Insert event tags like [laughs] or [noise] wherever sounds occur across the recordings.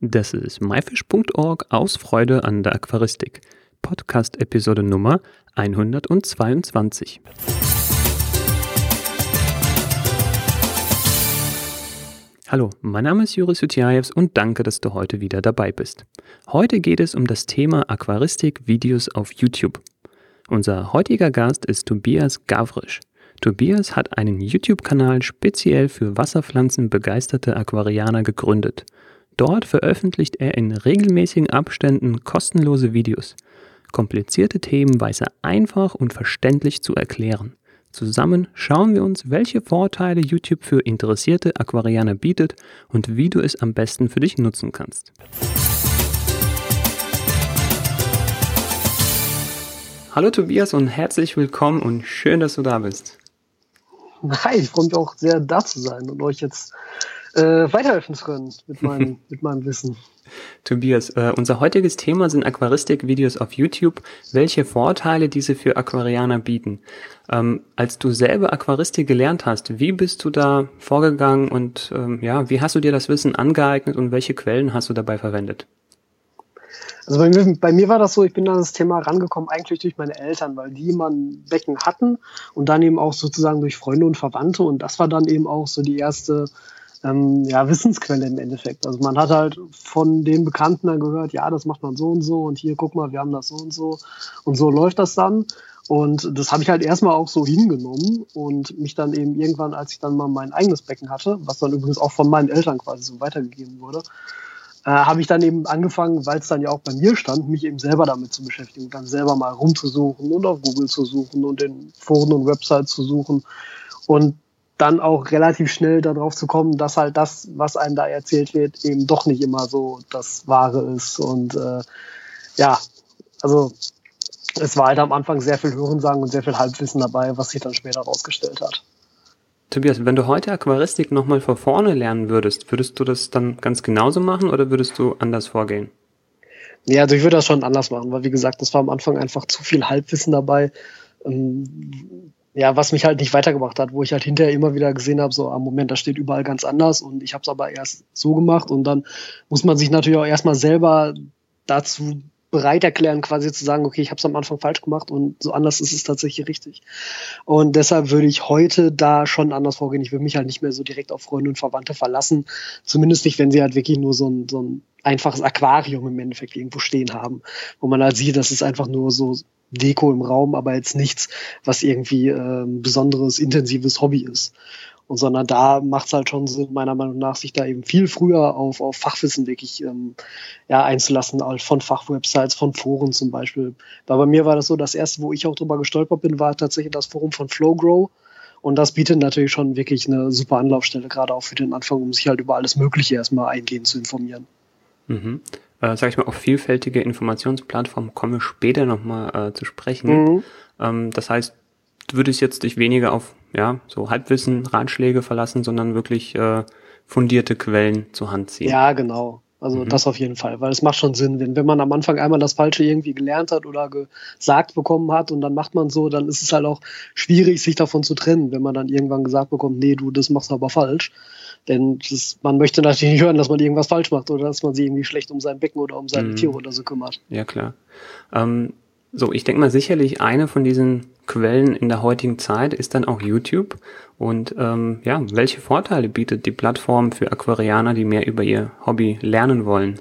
Das ist myfish.org aus Freude an der Aquaristik. Podcast-Episode Nummer 122. Hallo, mein Name ist Juris Jutjajews und danke, dass du heute wieder dabei bist. Heute geht es um das Thema Aquaristik-Videos auf YouTube. Unser heutiger Gast ist Tobias Gavrisch. Tobias hat einen YouTube-Kanal speziell für Wasserpflanzen begeisterte Aquarianer gegründet – Dort veröffentlicht er in regelmäßigen Abständen kostenlose Videos. Komplizierte Themen weiß er einfach und verständlich zu erklären. Zusammen schauen wir uns, welche Vorteile YouTube für interessierte Aquarianer bietet und wie du es am besten für dich nutzen kannst. Hallo Tobias und herzlich willkommen und schön, dass du da bist. Hi, ich freue mich auch sehr da zu sein und euch jetzt äh, weiterhelfen zu können mit meinem, [laughs] mit meinem Wissen. Tobias, äh, unser heutiges Thema sind Aquaristik-Videos auf YouTube, welche Vorteile diese für Aquarianer bieten. Ähm, als du selber Aquaristik gelernt hast, wie bist du da vorgegangen und ähm, ja, wie hast du dir das Wissen angeeignet und welche Quellen hast du dabei verwendet? Also bei mir, bei mir war das so, ich bin an das Thema rangekommen eigentlich durch meine Eltern, weil die immer ein Becken hatten und dann eben auch sozusagen durch Freunde und Verwandte und das war dann eben auch so die erste ähm, ja, Wissensquelle im Endeffekt. Also man hat halt von den Bekannten dann gehört, ja, das macht man so und so und hier, guck mal, wir haben das so und so und so läuft das dann. Und das habe ich halt erstmal auch so hingenommen und mich dann eben irgendwann, als ich dann mal mein eigenes Becken hatte, was dann übrigens auch von meinen Eltern quasi so weitergegeben wurde, äh, habe ich dann eben angefangen, weil es dann ja auch bei mir stand, mich eben selber damit zu beschäftigen, dann selber mal rumzusuchen und auf Google zu suchen und in Foren und Websites zu suchen. Und dann auch relativ schnell darauf zu kommen, dass halt das, was einem da erzählt wird, eben doch nicht immer so das Wahre ist. Und äh, ja, also es war halt am Anfang sehr viel Hörensagen und sehr viel Halbwissen dabei, was sich dann später herausgestellt hat. Tobias, wenn du heute Aquaristik nochmal von vorne lernen würdest, würdest du das dann ganz genauso machen oder würdest du anders vorgehen? Ja, also ich würde das schon anders machen, weil wie gesagt, das war am Anfang einfach zu viel Halbwissen dabei. Ähm, ja, was mich halt nicht weitergebracht hat, wo ich halt hinterher immer wieder gesehen habe, so am Moment, das steht überall ganz anders und ich habe es aber erst so gemacht und dann muss man sich natürlich auch erstmal selber dazu bereit erklären, quasi zu sagen, okay, ich habe es am Anfang falsch gemacht und so anders ist es tatsächlich richtig. Und deshalb würde ich heute da schon anders vorgehen. Ich würde mich halt nicht mehr so direkt auf Freunde und Verwandte verlassen. Zumindest nicht, wenn sie halt wirklich nur so ein, so ein einfaches Aquarium im Endeffekt irgendwo stehen haben, wo man halt sieht, dass es einfach nur so Deko im Raum, aber jetzt nichts, was irgendwie äh, besonderes, intensives Hobby ist. Und sondern da macht es halt schon Sinn, meiner Meinung nach, sich da eben viel früher auf, auf Fachwissen wirklich ähm, ja, einzulassen, halt von Fachwebsites, von Foren zum Beispiel. Weil bei mir war das so, das erste, wo ich auch drüber gestolpert bin, war tatsächlich das Forum von Flowgrow. Und das bietet natürlich schon wirklich eine super Anlaufstelle, gerade auch für den Anfang, um sich halt über alles Mögliche erstmal eingehend zu informieren. Mhm äh, sag ich mal, auf vielfältige Informationsplattformen kommen wir später nochmal äh, zu sprechen. Mhm. Ähm, das heißt, du würdest jetzt dich weniger auf ja so Halbwissen, Ratschläge verlassen, sondern wirklich äh, fundierte Quellen zur Hand ziehen. Ja, genau. Also mhm. das auf jeden Fall, weil es macht schon Sinn, wenn, wenn man am Anfang einmal das Falsche irgendwie gelernt hat oder gesagt bekommen hat und dann macht man so, dann ist es halt auch schwierig, sich davon zu trennen, wenn man dann irgendwann gesagt bekommt, nee, du, das machst du aber falsch. Denn das, man möchte natürlich nicht hören, dass man irgendwas falsch macht oder dass man sich irgendwie schlecht um sein Becken oder um seine mhm. Tiere oder so kümmert. Ja, klar. Ähm, so, ich denke mal sicherlich eine von diesen Quellen in der heutigen Zeit ist dann auch YouTube. Und ähm, ja, welche Vorteile bietet die Plattform für Aquarianer, die mehr über ihr Hobby lernen wollen?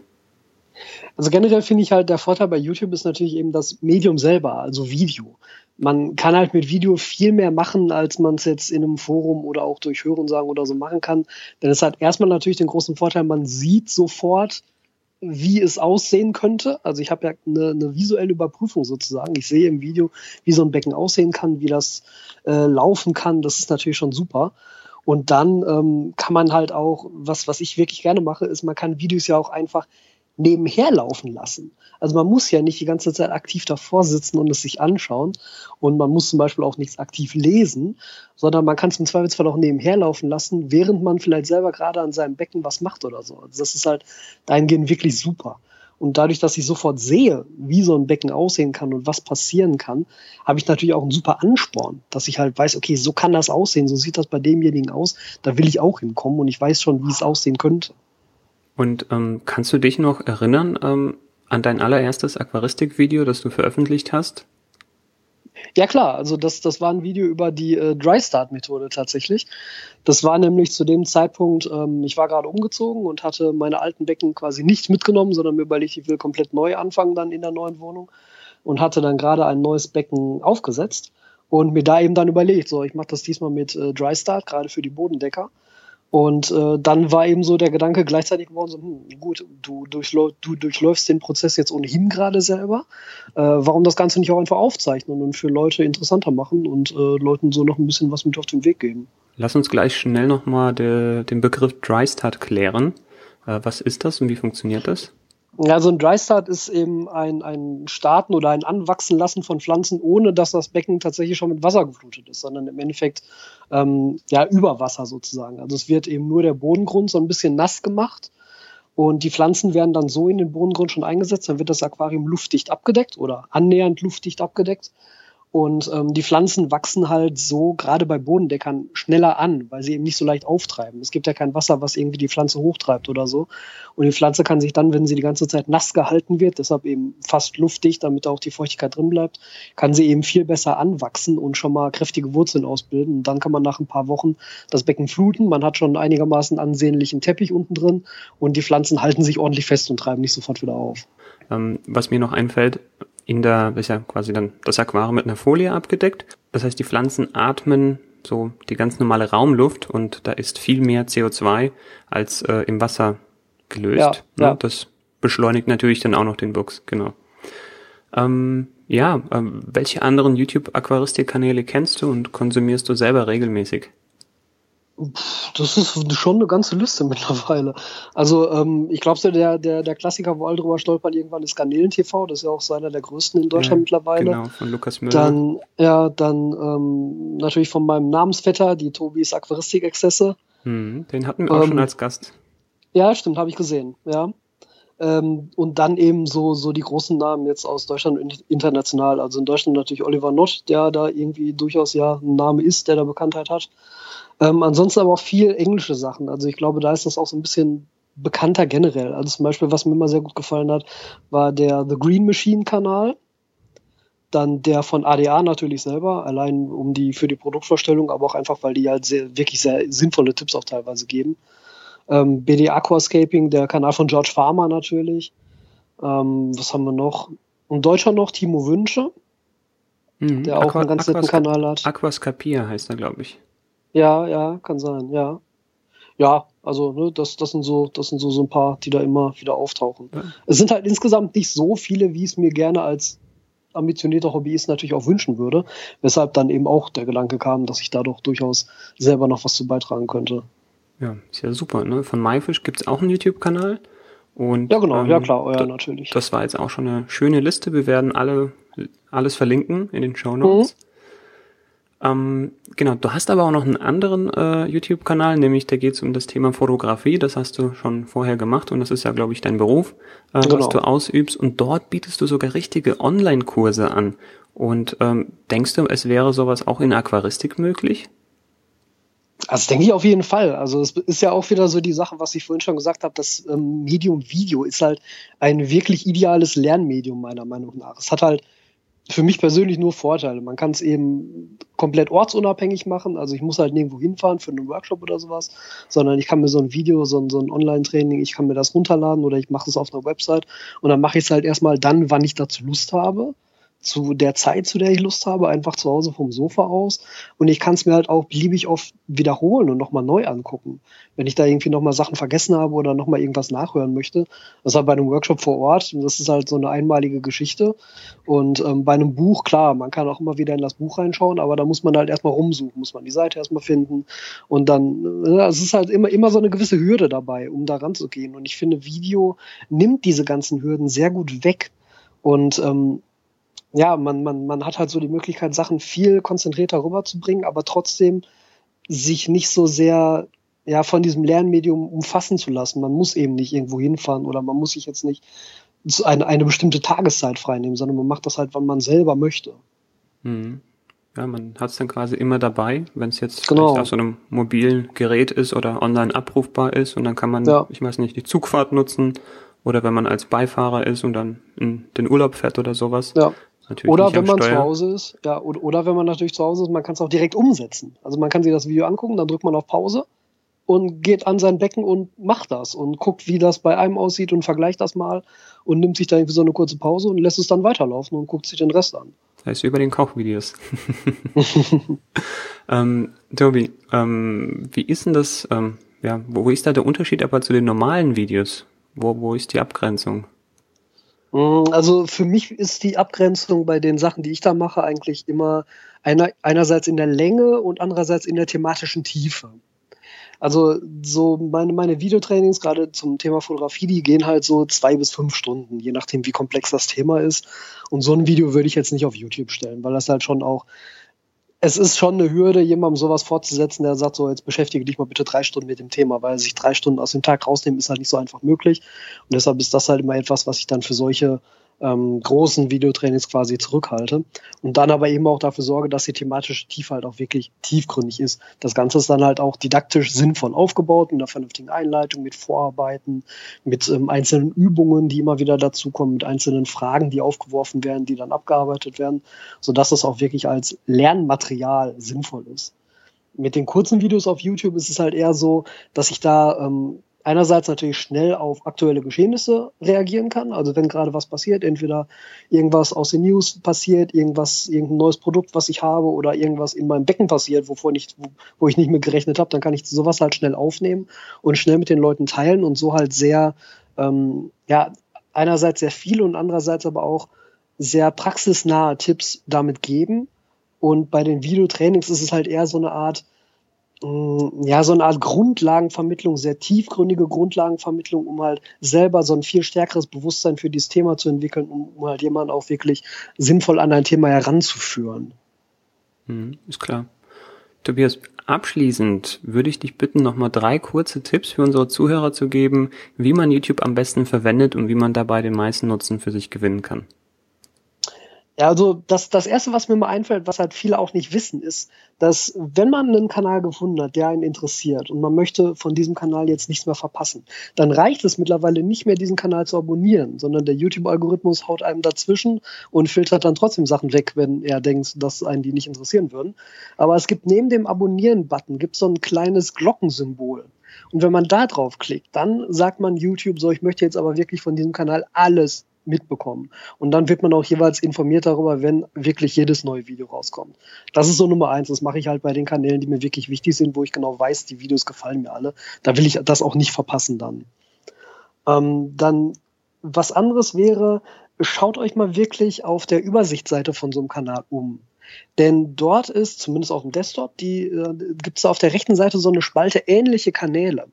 Also generell finde ich halt, der Vorteil bei YouTube ist natürlich eben das Medium selber, also Video man kann halt mit Video viel mehr machen, als man es jetzt in einem Forum oder auch durch Hörensagen oder so machen kann. Denn es hat erstmal natürlich den großen Vorteil, man sieht sofort, wie es aussehen könnte. Also ich habe ja eine, eine, visuelle Überprüfung sozusagen. Ich sehe im Video, wie so ein Becken aussehen kann, wie das äh, laufen kann. Das ist natürlich schon super. Und dann ähm, kann man halt auch, was, was ich wirklich gerne mache, ist, man kann Videos ja auch einfach nebenher laufen lassen. Also man muss ja nicht die ganze Zeit aktiv davor sitzen und es sich anschauen. Und man muss zum Beispiel auch nichts aktiv lesen, sondern man kann es im Zweifelsfall auch nebenher laufen lassen, während man vielleicht selber gerade an seinem Becken was macht oder so. Also das ist halt dahingehend wirklich super. Und dadurch, dass ich sofort sehe, wie so ein Becken aussehen kann und was passieren kann, habe ich natürlich auch einen super Ansporn, dass ich halt weiß, okay, so kann das aussehen, so sieht das bei demjenigen aus, da will ich auch hinkommen und ich weiß schon, wie es aussehen könnte. Und ähm, kannst du dich noch erinnern ähm, an dein allererstes Aquaristik-Video, das du veröffentlicht hast? Ja klar, also das, das war ein Video über die äh, Dry Start Methode tatsächlich. Das war nämlich zu dem Zeitpunkt, ähm, ich war gerade umgezogen und hatte meine alten Becken quasi nicht mitgenommen, sondern mir überlegt, ich will komplett neu anfangen dann in der neuen Wohnung und hatte dann gerade ein neues Becken aufgesetzt und mir da eben dann überlegt, so ich mache das diesmal mit äh, Dry Start, gerade für die Bodendecker und äh, dann war eben so der Gedanke gleichzeitig geworden, so, hm, gut, du, durchläuf, du durchläufst den Prozess jetzt ohnehin gerade selber. Äh, warum das Ganze nicht auch einfach aufzeichnen und für Leute interessanter machen und äh, Leuten so noch ein bisschen was mit auf den Weg geben? Lass uns gleich schnell nochmal den Begriff Dry Start klären. Äh, was ist das und wie funktioniert das? Ja, so ein Dry Start ist eben ein, ein Starten oder ein Anwachsen lassen von Pflanzen, ohne dass das Becken tatsächlich schon mit Wasser geflutet ist, sondern im Endeffekt ähm, ja über Wasser sozusagen. Also es wird eben nur der Bodengrund so ein bisschen nass gemacht und die Pflanzen werden dann so in den Bodengrund schon eingesetzt, dann wird das Aquarium luftdicht abgedeckt oder annähernd luftdicht abgedeckt und ähm, die Pflanzen wachsen halt so gerade bei Bodendeckern schneller an, weil sie eben nicht so leicht auftreiben. Es gibt ja kein Wasser, was irgendwie die Pflanze hochtreibt oder so. Und die Pflanze kann sich dann, wenn sie die ganze Zeit nass gehalten wird, deshalb eben fast luftdicht, damit auch die Feuchtigkeit drin bleibt, kann sie eben viel besser anwachsen und schon mal kräftige Wurzeln ausbilden. Und dann kann man nach ein paar Wochen das Becken fluten. Man hat schon einigermaßen ansehnlichen Teppich unten drin und die Pflanzen halten sich ordentlich fest und treiben nicht sofort wieder auf. Ähm, was mir noch einfällt, in der, ist ja quasi dann das Aquarium mit einer Folie abgedeckt. Das heißt, die Pflanzen atmen so die ganz normale Raumluft und da ist viel mehr CO2 als äh, im Wasser gelöst. Ja, ne? ja. Das beschleunigt natürlich dann auch noch den Wuchs, genau. Ähm, ja, ähm, welche anderen YouTube-Aquaristik-Kanäle kennst du und konsumierst du selber regelmäßig? Das ist schon eine ganze Liste [laughs] mittlerweile. Also ähm, ich glaube so der, der, der Klassiker, wo alle drüber stolpern, irgendwann ist Garnelen TV, das ist ja auch so einer der größten in Deutschland ja, mittlerweile. Genau, von Lukas Müller. Dann, ja, dann ähm, natürlich von meinem Namensvetter, die Tobis Aquaristik-Exzesse. Hm, den hatten wir auch ähm, schon als Gast. Ja, stimmt, habe ich gesehen, ja. Ähm, und dann eben so, so die großen Namen jetzt aus Deutschland und international. Also in Deutschland natürlich Oliver Nott, der da irgendwie durchaus ja ein Name ist, der da Bekanntheit hat. Ähm, ansonsten aber auch viel englische Sachen. Also ich glaube, da ist das auch so ein bisschen bekannter generell. Also zum Beispiel, was mir immer sehr gut gefallen hat, war der The Green Machine Kanal. Dann der von ADA natürlich selber, allein um die für die Produktvorstellung, aber auch einfach, weil die halt sehr, wirklich sehr sinnvolle Tipps auch teilweise geben. Ähm, BD Aquascaping, der Kanal von George Farmer natürlich. Ähm, was haben wir noch? Ein Deutscher noch, Timo Wünsche, mhm. der auch Aqua, einen ganz netten Kanal hat. Aquascapia heißt er, glaube ich. Ja, ja, kann sein, ja. Ja, also ne, das, das sind so, das sind so, so ein paar, die da immer wieder auftauchen. Ja. Es sind halt insgesamt nicht so viele, wie es mir gerne als ambitionierter Hobbyist natürlich auch wünschen würde, weshalb dann eben auch der Gedanke kam, dass ich da doch durchaus selber noch was zu beitragen könnte. Ja, ist ja super, ne? Von MyFish gibt es auch einen YouTube-Kanal. Und, ja, genau, ähm, ja klar, euer natürlich. Das war jetzt auch schon eine schöne Liste. Wir werden alle alles verlinken in den Show Notes. Mhm. Ähm, genau, du hast aber auch noch einen anderen äh, YouTube-Kanal, nämlich da geht es um das Thema Fotografie. Das hast du schon vorher gemacht und das ist ja, glaube ich, dein Beruf, äh, genau. was du ausübst. Und dort bietest du sogar richtige Online-Kurse an. Und ähm, denkst du, es wäre sowas auch in Aquaristik möglich? Also denke ich auf jeden Fall. Also es ist ja auch wieder so die Sache, was ich vorhin schon gesagt habe, das ähm, Medium Video ist halt ein wirklich ideales Lernmedium meiner Meinung nach. Es hat halt für mich persönlich nur Vorteile. Man kann es eben komplett ortsunabhängig machen. Also ich muss halt nirgendwo hinfahren für einen Workshop oder sowas, sondern ich kann mir so ein Video, so ein, so ein Online-Training, ich kann mir das runterladen oder ich mache es auf einer Website und dann mache ich es halt erstmal dann, wann ich dazu Lust habe zu der Zeit, zu der ich Lust habe, einfach zu Hause vom Sofa aus. Und ich kann es mir halt auch beliebig oft wiederholen und nochmal neu angucken. Wenn ich da irgendwie nochmal Sachen vergessen habe oder nochmal irgendwas nachhören möchte. Das ist halt bei einem Workshop vor Ort. Das ist halt so eine einmalige Geschichte. Und ähm, bei einem Buch, klar, man kann auch immer wieder in das Buch reinschauen, aber da muss man halt erstmal rumsuchen, muss man die Seite erstmal finden. Und dann, äh, es ist halt immer, immer so eine gewisse Hürde dabei, um da ranzugehen. Und ich finde, Video nimmt diese ganzen Hürden sehr gut weg. Und ähm, ja, man, man, man hat halt so die Möglichkeit, Sachen viel konzentrierter rüberzubringen, aber trotzdem sich nicht so sehr ja, von diesem Lernmedium umfassen zu lassen. Man muss eben nicht irgendwo hinfahren oder man muss sich jetzt nicht eine, eine bestimmte Tageszeit freinehmen, sondern man macht das halt, wann man selber möchte. Mhm. Ja, man hat es dann quasi immer dabei, wenn es jetzt Genau. auf so einem mobilen Gerät ist oder online abrufbar ist und dann kann man, Ja. ich weiß nicht, die Zugfahrt nutzen oder wenn man als Beifahrer ist und dann in den Urlaub fährt oder sowas. Ja. Natürlich Oder wenn man zu Steuer. Hause ist, ja, oder, oder wenn man natürlich zu Hause ist, man kann es auch direkt umsetzen. Also man kann sich das Video angucken, dann drückt man auf Pause und geht an sein Becken und macht das und guckt, wie das bei einem aussieht und vergleicht das mal und nimmt sich dann irgendwie so eine kurze Pause und lässt es dann weiterlaufen und guckt sich den Rest an. Das heißt über den Kochvideos. [laughs] ähm, Tobi, ähm, wie ist denn das, ähm, ja, wo, wo ist da der Unterschied aber zu den normalen Videos? Wo, wo ist die Abgrenzung? Mm, Also für mich ist die Abgrenzung bei den Sachen, die ich da mache, eigentlich immer einer, einerseits in der Länge und andererseits in der thematischen Tiefe. Also so meine, meine Videotrainings, gerade zum Thema Fotografie, die gehen halt so zwei bis fünf Stunden, je nachdem, wie komplex das Thema ist. Und so ein Video würde ich jetzt nicht auf YouTube stellen, weil das halt schon auch, es ist schon eine Hürde, jemandem sowas fortzusetzen, der sagt, so jetzt beschäftige dich mal bitte drei Stunden mit dem Thema, weil sich drei Stunden aus dem Tag rausnehmen ist halt nicht so einfach möglich. Und deshalb ist das halt immer etwas, was ich dann für solche ähm, großen Videotrainings quasi zurückhalte. Und dann aber eben auch dafür sorge, dass die thematische Tiefe halt auch wirklich tiefgründig ist. Das Ganze ist dann halt auch didaktisch sinnvoll aufgebaut, mit einer vernünftigen Einleitung, mit Vorarbeiten, mit ähm, einzelnen Übungen, die immer wieder dazukommen, mit einzelnen Fragen, die aufgeworfen werden, die dann abgearbeitet werden, sodass es auch wirklich als Lernmaterial sinnvoll ist. Mit den kurzen Videos auf YouTube ist es halt eher so, dass ich da ähm, einerseits natürlich schnell auf aktuelle Geschehnisse reagieren kann. Also wenn gerade was passiert, entweder irgendwas aus den News passiert, irgendwas, irgendein neues Produkt, was ich habe, oder irgendwas in meinem Becken passiert, wovor nicht, wo, wo ich nicht mehr gerechnet habe, dann kann ich sowas halt schnell aufnehmen und schnell mit den Leuten teilen und so halt sehr, ähm, ja, einerseits sehr viel und andererseits aber auch sehr praxisnahe Tipps damit geben. Und bei den Videotrainings ist es halt eher so eine Art, ja, so eine Art Grundlagenvermittlung, sehr tiefgründige Grundlagenvermittlung, um halt selber so ein viel stärkeres Bewusstsein für dieses Thema zu entwickeln, um, um halt jemanden auch wirklich sinnvoll an ein Thema heranzuführen. Hm, ist klar. Tobias, abschließend würde ich dich bitten, nochmal drei kurze Tipps für unsere Zuhörer zu geben, wie man YouTube am besten verwendet und wie man dabei den meisten Nutzen für sich gewinnen kann. Ja, also das, das Erste, was mir mal einfällt, was halt viele auch nicht wissen, ist, dass wenn man einen Kanal gefunden hat, der einen interessiert und man möchte von diesem Kanal jetzt nichts mehr verpassen, dann reicht es mittlerweile nicht mehr, diesen Kanal zu abonnieren, sondern der YouTube-Algorithmus haut einem dazwischen und filtert dann trotzdem Sachen weg, wenn er denkt, dass einen die nicht interessieren würden. Aber es gibt neben dem Abonnieren-Button gibt so ein kleines Glockensymbol. Und wenn man da drauf klickt, dann sagt man YouTube so, ich möchte jetzt aber wirklich von diesem Kanal alles mitbekommen. Und dann wird man auch jeweils informiert darüber, wenn wirklich jedes neue Video rauskommt. Das ist so Nummer eins. Das mache ich halt bei den Kanälen, die mir wirklich wichtig sind, wo ich genau weiß, die Videos gefallen mir alle. Da will ich das auch nicht verpassen dann. Ähm, dann was anderes wäre, schaut euch mal wirklich auf der Übersichtsseite von so einem Kanal um. Denn dort ist, zumindest auf dem Desktop, äh, gibt es auf der rechten Seite so eine Spalte ähnliche Kanäle.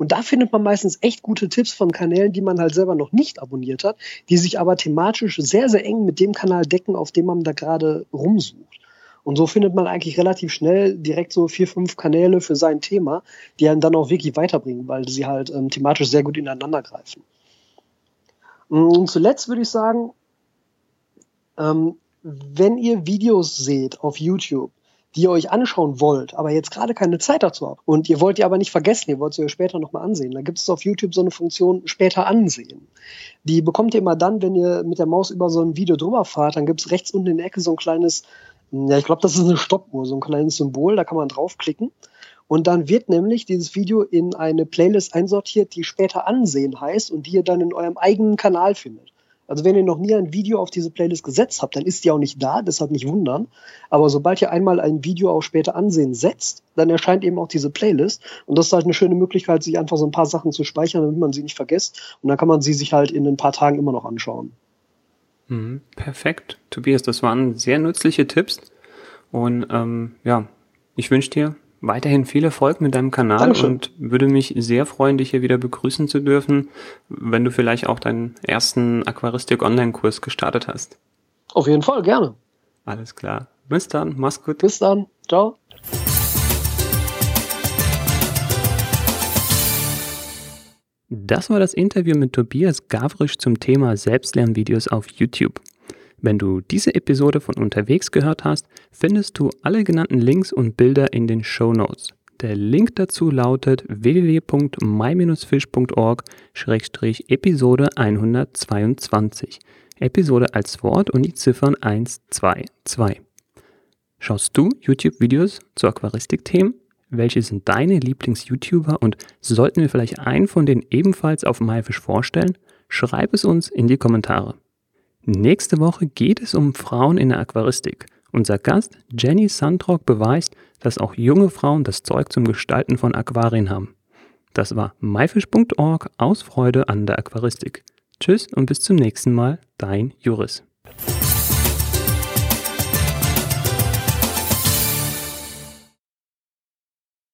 Und da findet man meistens echt gute Tipps von Kanälen, die man halt selber noch nicht abonniert hat, die sich aber thematisch sehr, sehr eng mit dem Kanal decken, auf dem man da gerade rumsucht. Und so findet man eigentlich relativ schnell direkt so vier, fünf Kanäle für sein Thema, die einen dann auch wirklich weiterbringen, weil sie halt ähm, thematisch sehr gut ineinander greifen. Und zuletzt würde ich sagen, ähm, wenn ihr Videos seht auf YouTube, die ihr euch anschauen wollt, aber jetzt gerade keine Zeit dazu habt und ihr wollt die aber nicht vergessen, ihr wollt sie euch später nochmal ansehen, dann gibt es auf YouTube so eine Funktion später ansehen. Die bekommt ihr immer dann, wenn ihr mit der Maus über so ein Video drüber fahrt, dann gibt es rechts unten in der Ecke so ein kleines, ja, ich glaube, das ist eine Stoppuhr, so ein kleines Symbol, da kann man draufklicken. Und dann wird nämlich dieses Video in eine Playlist einsortiert, die später ansehen heißt und die ihr dann in eurem eigenen Kanal findet. Also wenn ihr noch nie ein Video auf diese Playlist gesetzt habt, dann ist die auch nicht da, deshalb nicht wundern. Aber sobald ihr einmal ein Video auch später ansehen setzt, dann erscheint eben auch diese Playlist. Und das ist halt eine schöne Möglichkeit, sich einfach so ein paar Sachen zu speichern, damit man sie nicht vergisst. Und dann kann man sie sich halt in ein paar Tagen immer noch anschauen. Mhm, perfekt. Tobias, das waren sehr nützliche Tipps. Und ähm, ja, ich wünsche dir weiterhin viel Erfolg mit deinem Kanal Dankeschön. und würde mich sehr freuen, dich hier wieder begrüßen zu dürfen, wenn du vielleicht auch deinen ersten Aquaristik-Online-Kurs gestartet hast. Auf jeden Fall, gerne. Alles klar. Bis dann, mach's gut. Bis dann. Ciao. Das war das Interview mit Tobias Gavrisch zum Thema Selbstlernvideos auf YouTube. Wenn du diese Episode von unterwegs gehört hast, findest du alle genannten Links und Bilder in den Show Notes. Der Link dazu lautet www.my-fish.org-episode 122. Episode als Wort und die Ziffern 1, 2, 2. Schaust du YouTube-Videos zu Aquaristik-Themen? Welche sind deine Lieblings-YouTuber und sollten wir vielleicht einen von denen ebenfalls auf MyFish vorstellen? Schreib es uns in die Kommentare. Nächste Woche geht es um Frauen in der Aquaristik. Unser Gast Jenny Sandrock beweist, dass auch junge Frauen das Zeug zum Gestalten von Aquarien haben. Das war myfish.org aus Freude an der Aquaristik. Tschüss und bis zum nächsten Mal, dein Juris.